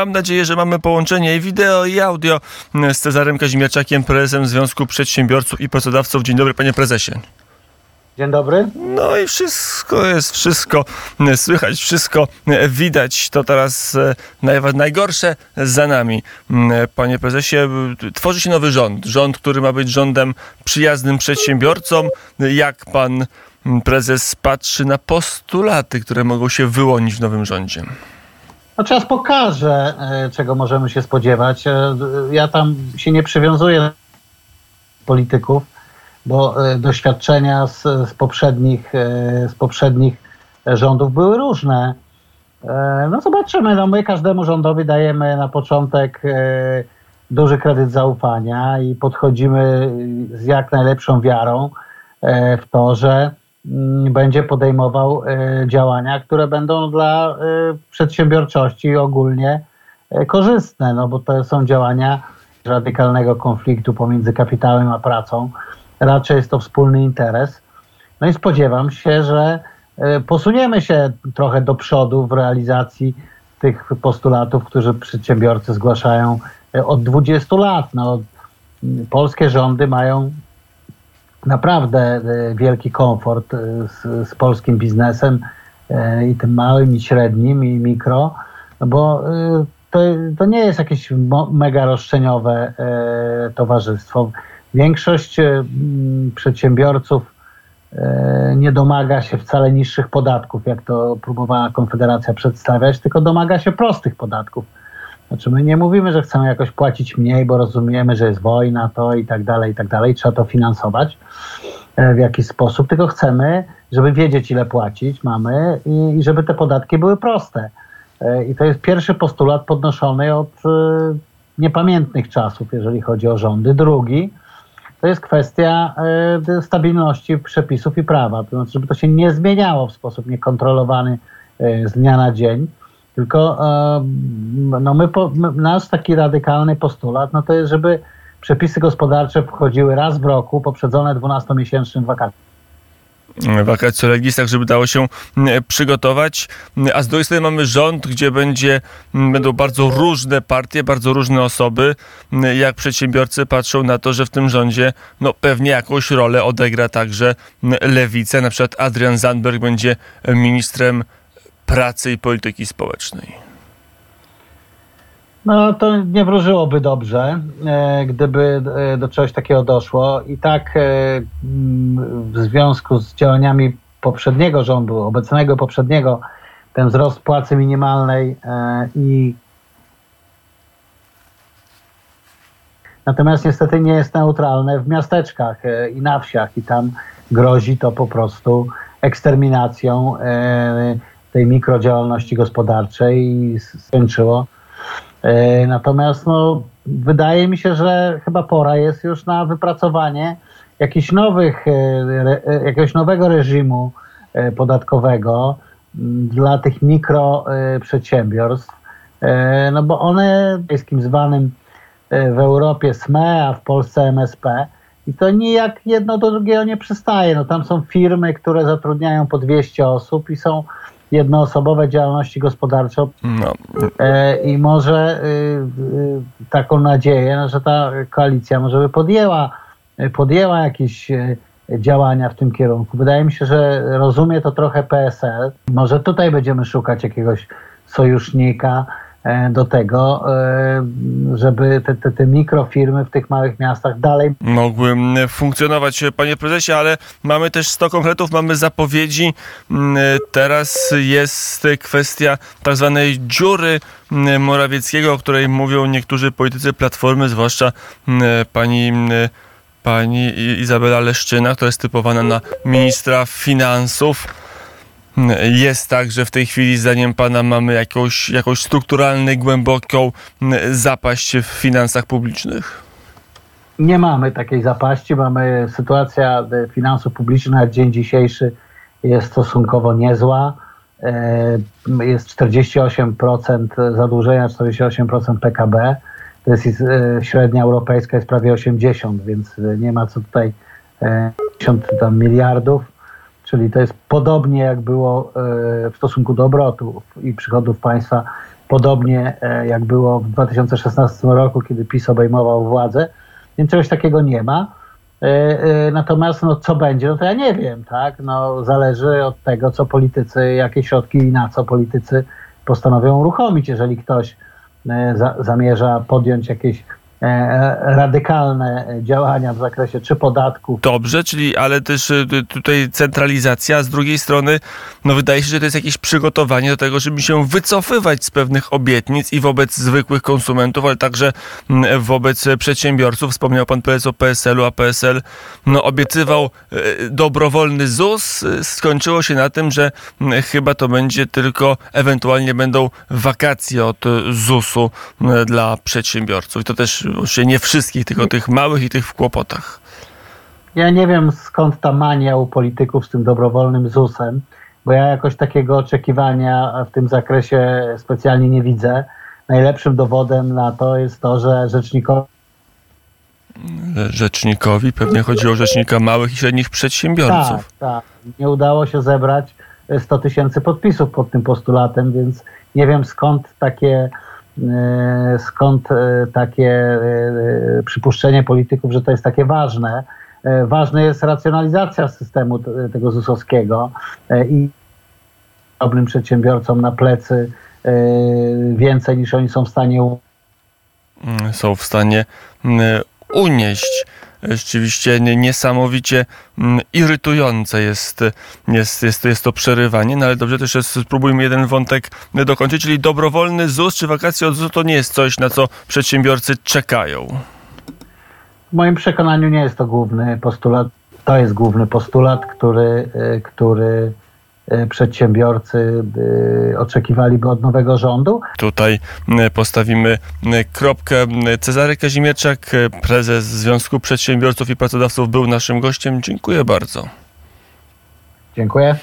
Mam nadzieję, że mamy połączenie i wideo, i audio z Cezarem Kazimierczakiem, prezesem Związku Przedsiębiorców i Pracodawców. Dzień dobry, panie prezesie. Dzień dobry. No i wszystko jest, wszystko słychać, wszystko widać. To teraz e, najgorsze za nami. Panie prezesie, tworzy się nowy rząd. Rząd, który ma być rządem przyjaznym przedsiębiorcom. Jak pan prezes patrzy na postulaty, które mogą się wyłonić w nowym rządzie? No czas pokaże, e, czego możemy się spodziewać. E, ja tam się nie przywiązuję polityków, bo e, doświadczenia z, z, poprzednich, z poprzednich rządów były różne. No zobaczymy, no my każdemu rządowi dajemy na początek duży kredyt zaufania i podchodzimy z jak najlepszą wiarą w to, że będzie podejmował e, działania, które będą dla e, przedsiębiorczości ogólnie e, korzystne, no bo to są działania radykalnego konfliktu pomiędzy kapitałem a pracą. Raczej jest to wspólny interes. No i spodziewam się, że posuniemy się trochę do przodu w realizacji tych postulatów, które przedsiębiorcy zgłaszają od 20 lat. No, polskie rządy mają naprawdę e, wielki komfort e, z, z polskim biznesem e, i tym małym, i średnim, i mikro, no bo to, to nie jest jakieś mega roszczeniowe towarzystwo. Większość przedsiębiorców nie domaga się wcale niższych podatków, jak to próbowała Konfederacja przedstawiać, tylko domaga się prostych podatków znaczy my nie mówimy, że chcemy jakoś płacić mniej, bo rozumiemy, że jest wojna, to i tak dalej, i tak dalej, trzeba to finansować e, w jakiś sposób, tylko chcemy, żeby wiedzieć ile płacić mamy i, i żeby te podatki były proste. E, I to jest pierwszy postulat podnoszony od e, niepamiętnych czasów, jeżeli chodzi o rządy. Drugi, to jest kwestia stabilności przepisów i prawa, to znaczy, żeby to się nie zmieniało w sposób niekontrolowany z dnia na dzień tylko no my, nasz taki radykalny postulat no to jest, żeby przepisy gospodarcze wchodziły raz w roku, poprzedzone 12-miesięcznym wakacją vacatio legis, tak żeby dało się przygotować. A z drugiej strony mamy rząd, gdzie będzie, będą bardzo różne partie, bardzo różne osoby. Jak przedsiębiorcy patrzą na to, że w tym rządzie no, pewnie jakąś rolę odegra także lewica. Na przykład Adrian Zandberg będzie ministrem pracy i polityki społecznej? No to nie wróżyłoby dobrze, e, gdyby e, do czegoś takiego doszło. I tak e, w związku z działaniami poprzedniego rządu, obecnego poprzedniego, ten wzrost płacy minimalnej i Natomiast niestety nie jest neutralne w miasteczkach i na wsiach i tam grozi to po prostu eksterminacją tej mikrodziałalności gospodarczej i skończyło. E, natomiast no, wydaje mi się, że chyba pora jest już na wypracowanie jakichś nowych, e, e, jakiegoś nowego reżimu podatkowego dla tych mikroprzedsiębiorstw, no bo one jest zwanym w Europie SME, a w Polsce MSP i to nijak jedno do drugiego nie przystaje. No tam są firmy, które zatrudniają po 200 osób i są jednoosobowe działalności gospodarcze no. E, i może y, y, taką nadzieję, że ta koalicja może by podjęła, podjęła jakieś działania w tym kierunku. Wydaje mi się, że rozumie to trochę PSL. Może tutaj będziemy szukać jakiegoś sojusznika, do tego, e, żeby te, te, te mikrofirmy w tych małych miastach dalej mogły funkcjonować, panie prezesie, ale mamy też 100 konkretów, mamy zapowiedzi. Teraz jest kwestia tak zwanej dziury Morawieckiego, o której mówią niektórzy politycy Platformy, zwłaszcza pani pani Izabela Leszczyna, która jest typowana na ministra finansów jest tak, że w tej chwili zdaniem pana mamy jakąś, jakąś strukturalną, głęboką zapaść w finansach publicznych? Nie mamy takiej zapaści. Mamy sytuacja finansów publicznych na dzień dzisiejszy jest stosunkowo niezła. E, jest 48% zadłużenia, 48% PKB. To jest e, średnia europejska jest prawie 80, więc nie ma co tutaj 50 e, tam miliardów Czyli to jest podobnie jak było e, w stosunku do obrotów i przychodów państwa podobnie e, jak było w 2016 roku, kiedy PiS obejmował władzę, więc czegoś takiego nie ma. E, Natomiast no, co będzie, no to ja nie wiem, tak? No, zależy od tego, co politycy, jakie środki i na co politycy postanowią uruchomić. Jeżeli ktoś za, zamierza podjąć jakieś radykalne działania w zakresie czy podatków, Dobrze, czyli ale też y, tutaj centralizacja, z drugiej strony no wydaje się, że to jest jakieś przygotowanie do tego, żeby się wycofywać z pewnych obietnic i wobec zwykłych konsumentów, ale także wobec przedsiębiorców. Wspomniał pan prezes o PSL-u, a PSL no, obiecywał y, dobrowolny ZUS. Skończyło się na tym, że chyba to będzie tylko, ewentualnie będą wakacje od ZUS-u dla przedsiębiorców. I to też oczywiście nie wszystkich, tylko tych małych i tych w kłopotach. Ja nie wiem skąd ta mania u polityków z tym dobrowolnym ZUS-em, bo ja jakoś takiego oczekiwania w tym zakresie specjalnie nie widzę. Najlepszym dowodem na to jest to, że rzecznikowi rzecznikowi. Pewnie chodzi o rzecznika małych i średnich tak, przedsiębiorców. tak, nie udało się zebrać 100 tysięcy podpisów pod tym postulatem, więc nie wiem skąd takie, skąd e, takie e, przypuszczenie polityków, że to jest takie ważne. E, Ważne jest racjonalizacja systemu tego ZUS-owskiego e, i drobnym przedsiębiorcom na plecy e, więcej niż oni są w stanie Mm, Są w stanie mm, unieść. Rzeczywiście nie- niesamowicie mm, irytujące jest, jest, jest, jest to przerywanie, no ale dobrze, też jeszcze spróbujmy jeden wątek dokończyć, czyli dobrowolny ZUS czy wakacje od ZUS to nie jest coś, na co przedsiębiorcy czekają. W moim przekonaniu nie jest to główny postulat. To jest główny postulat, który, y, który przedsiębiorcy y, oczekiwaliby od nowego rządu. Tutaj mm, postawimy mm, kropkę. Cezary Kazimierczak, prezes Związku Przedsiębiorców i Pracodawców był naszym gościem. Dziękuję bardzo. Dziękuję.